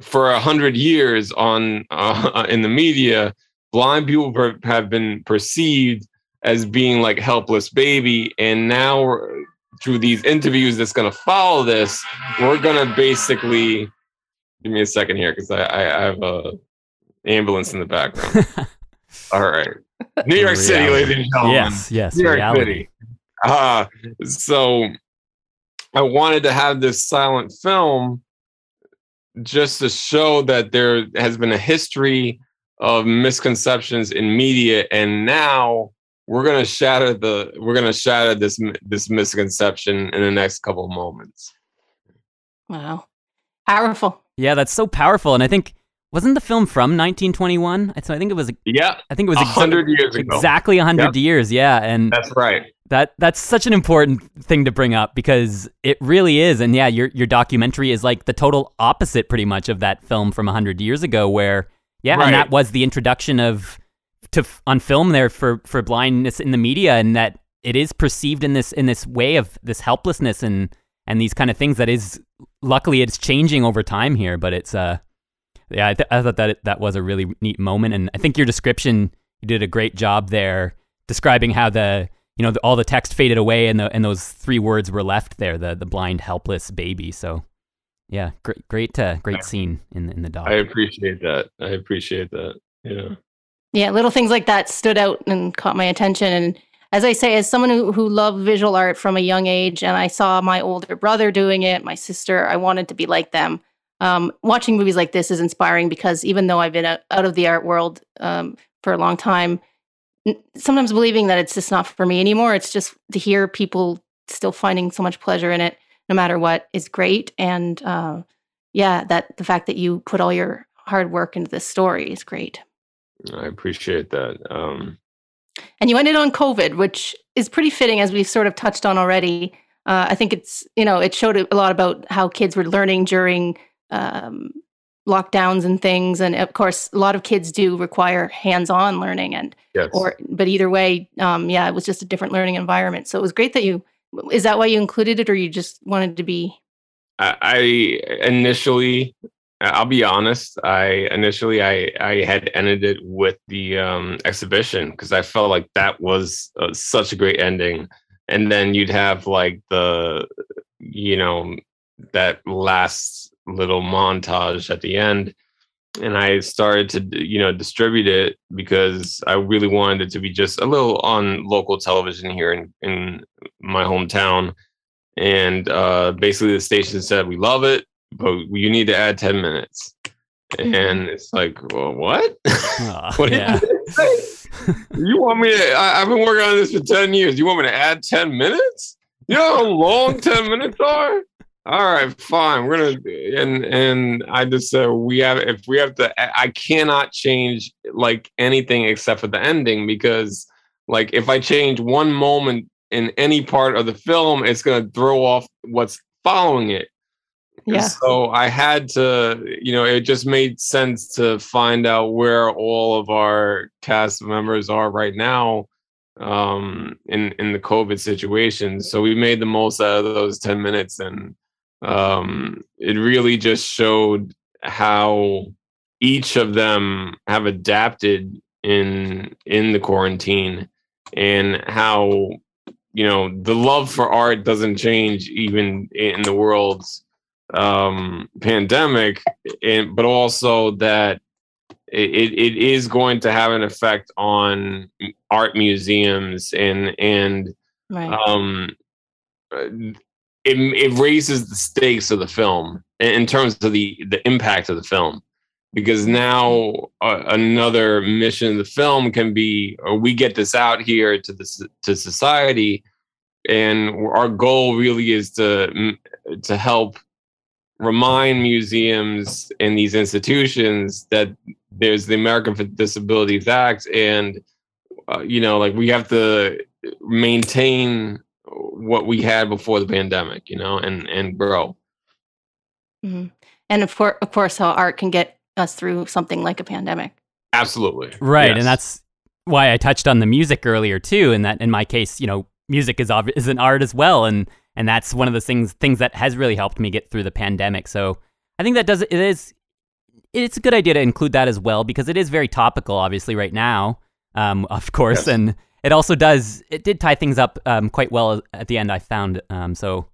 for a hundred years on uh, in the media blind people per- have been perceived as being like helpless baby. And now through these interviews that's going to follow this we're going to basically give me a second here because I, I, have a ambulance in the background. All right. New york city ladies and gentlemen. Yes yes new york reality. city. Uh, so i wanted to have this silent film just to show that there has been a history of misconceptions in media and now we're going to shatter the we're going to shatter this this misconception in the next couple of moments. Wow. Powerful. Yeah that's so powerful and i think wasn't the film from 1921 so i think it was yeah. I think it was 100 years ago. exactly 100 yep. years yeah and that's right. that that's such an important thing to bring up because it really is and yeah your your documentary is like the total opposite pretty much of that film from 100 years ago where yeah, right. and that was the introduction of to on film there for for blindness in the media, and that it is perceived in this in this way of this helplessness and and these kind of things that is luckily it's changing over time here, but it's uh yeah I, th- I thought that it, that was a really neat moment, and I think your description you did a great job there describing how the you know the, all the text faded away and the and those three words were left there the the blind helpless baby so Yeah, great, great, uh, great scene in in the dog. I appreciate that. I appreciate that. Yeah. Yeah, little things like that stood out and caught my attention. And as I say, as someone who, who loved visual art from a young age, and I saw my older brother doing it, my sister, I wanted to be like them. Um, watching movies like this is inspiring because even though I've been out, of the art world um, for a long time, sometimes believing that it's just not for me anymore. It's just to hear people still finding so much pleasure in it, no matter what, is great. And uh, yeah, that the fact that you put all your hard work into this story is great. I appreciate that. Um, and you ended on COVID, which is pretty fitting, as we've sort of touched on already. Uh, I think it's you know it showed a lot about how kids were learning during um, lockdowns and things, and of course, a lot of kids do require hands-on learning, and yes. or but either way, um, yeah, it was just a different learning environment. So it was great that you. Is that why you included it, or you just wanted to be? I, I initially I'll be honest. I initially I I had ended it with the um, exhibition because I felt like that was uh, such a great ending, and then you'd have like the you know that last little montage at the end, and I started to you know distribute it because I really wanted it to be just a little on local television here in in my hometown, and uh, basically the station said we love it but you need to add 10 minutes. Mm-hmm. And it's like, well, what? Uh, what yeah. you, you want me to? I, have been working on this for 10 years. You want me to add 10 minutes? You know how long 10 minutes are? All right, fine. We're gonna and and I just said we have if we have to I cannot change like anything except for the ending because like if I change one moment in any part of the film, it's gonna throw off what's following it. Yeah. So I had to, you know, it just made sense to find out where all of our cast members are right now um in in the covid situation so we made the most out of those 10 minutes and um it really just showed how each of them have adapted in in the quarantine and how you know the love for art doesn't change even in the world's um, pandemic, and, but also that it, it is going to have an effect on art museums and and right. um, it, it raises the stakes of the film in terms of the the impact of the film because now uh, another mission of the film can be or we get this out here to the to society and our goal really is to to help remind museums and these institutions that there's the American with Disabilities Act, and uh, you know, like we have to maintain what we had before the pandemic, you know, and and grow. Mm-hmm. And of course, of course, how art can get us through something like a pandemic. Absolutely, right, yes. and that's why I touched on the music earlier too. And that, in my case, you know, music is ob- is an art as well, and and that's one of the things things that has really helped me get through the pandemic. So I think that does it is it's a good idea to include that as well because it is very topical, obviously, right now, um, of course, yes. and it also does it did tie things up um, quite well at the end. I found um, so.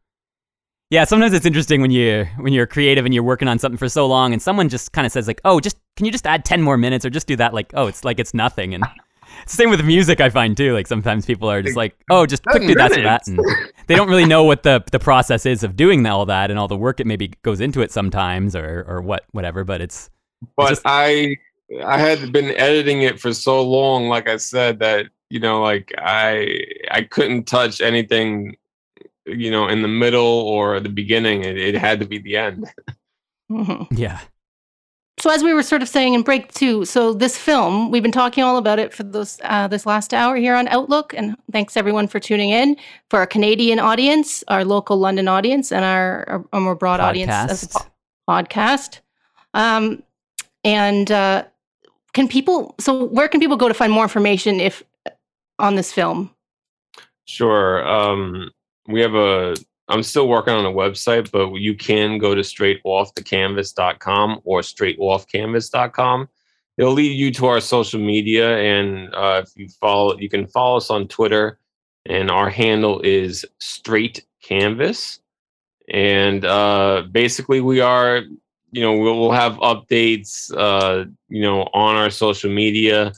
Yeah, sometimes it's interesting when you when you're creative and you're working on something for so long, and someone just kind of says like, "Oh, just can you just add ten more minutes or just do that?" Like, oh, it's like it's nothing, and same with music. I find too. Like sometimes people are just like, "Oh, just quick do that, that," and they don't really know what the the process is of doing all that and all the work it maybe goes into it sometimes, or or what whatever. But it's. But it's just, I I had been editing it for so long, like I said, that you know, like I I couldn't touch anything, you know, in the middle or the beginning. It, it had to be the end. Mm-hmm. Yeah. So as we were sort of saying in break two, so this film we've been talking all about it for this uh, this last hour here on Outlook, and thanks everyone for tuning in for our Canadian audience, our local London audience, and our, our more broad podcast. audience as a po- podcast. Um, and uh, can people? So where can people go to find more information if on this film? Sure. Um, we have a I'm still working on a website, but you can go to straightoffthecanvas.com or straightoffcanvas.com. It'll lead you to our social media, and uh, if you follow, you can follow us on Twitter, and our handle is Straight Canvas. and uh, basically we are, you know, we'll have updates, uh, you know, on our social media.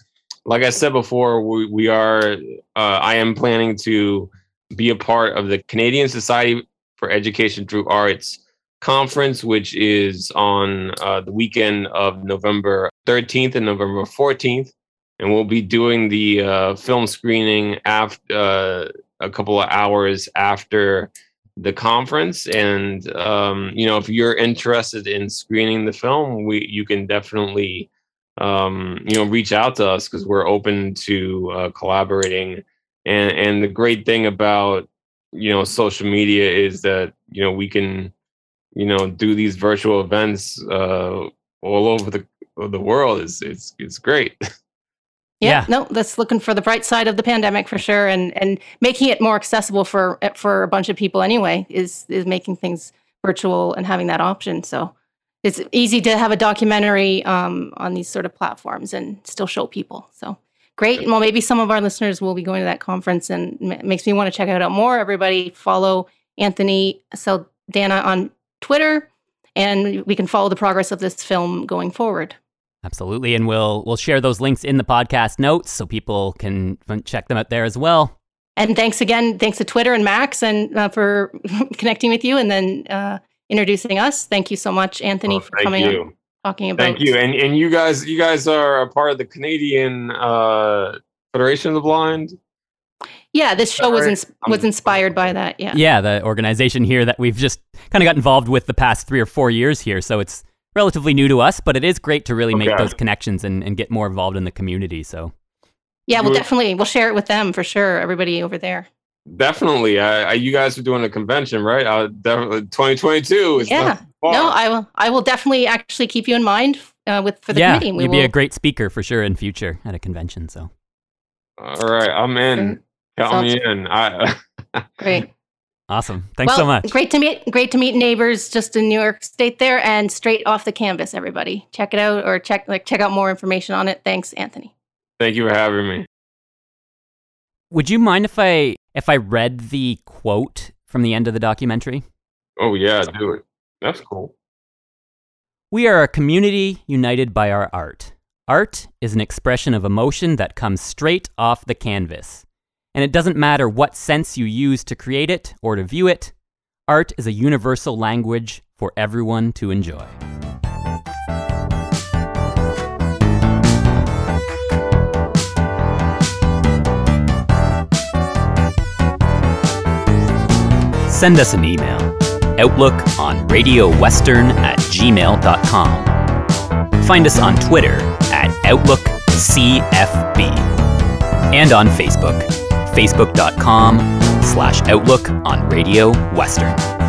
Like I said before, we, we are, uh, I am planning to be a part of the Canadian Society for Education Through Arts conference, which is on uh, the weekend of November 13th and November 14th. And we'll be doing the uh, film screening after uh, a couple of hours after the conference. And um, you know, if you're interested in screening the film, we you can definitely um, you know reach out to us because we're open to uh, collaborating. And and the great thing about you know social media is that you know we can you know do these virtual events uh, all over the the world is it's it's great. Yeah, yeah, no, that's looking for the bright side of the pandemic for sure, and and making it more accessible for for a bunch of people anyway is is making things virtual and having that option. So it's easy to have a documentary um, on these sort of platforms and still show people. So great. Well, maybe some of our listeners will be going to that conference, and it makes me want to check it out more. Everybody follow Anthony Saldana on Twitter, and we can follow the progress of this film going forward. Absolutely, and we'll we'll share those links in the podcast notes so people can check them out there as well. And thanks again, thanks to Twitter and Max, and uh, for connecting with you, and then uh, introducing us. Thank you so much, Anthony, oh, for coming you. on, talking about. Thank you, and and you guys, you guys are a part of the Canadian uh, Federation of the Blind. Yeah, this show was ins- was inspired by that. Yeah. Yeah, the organization here that we've just kind of got involved with the past three or four years here. So it's relatively new to us, but it is great to really okay. make those connections and, and get more involved in the community. So, yeah, we'll definitely we'll share it with them for sure. Everybody over there. Definitely, I, I, you guys are doing a convention, right? Uh, definitely, 2022 yeah. No, I will. I will definitely actually keep you in mind uh, with for the yeah, committee. We you'd will... be a great speaker for sure in future at a convention. So, all right, I'm in. Count me in. I... great. Awesome. Thanks well, so much. Great to meet great to meet neighbors just in New York State there and straight off the canvas, everybody. Check it out or check like check out more information on it. Thanks, Anthony. Thank you for having me. Would you mind if I if I read the quote from the end of the documentary? Oh yeah, do it. That's cool. We are a community united by our art. Art is an expression of emotion that comes straight off the canvas. And it doesn't matter what sense you use to create it or to view it, art is a universal language for everyone to enjoy. Send us an email. Outlook on radiowestern at gmail.com. Find us on Twitter at OutlookCFB and on Facebook facebook.com slash outlook on Radio Western.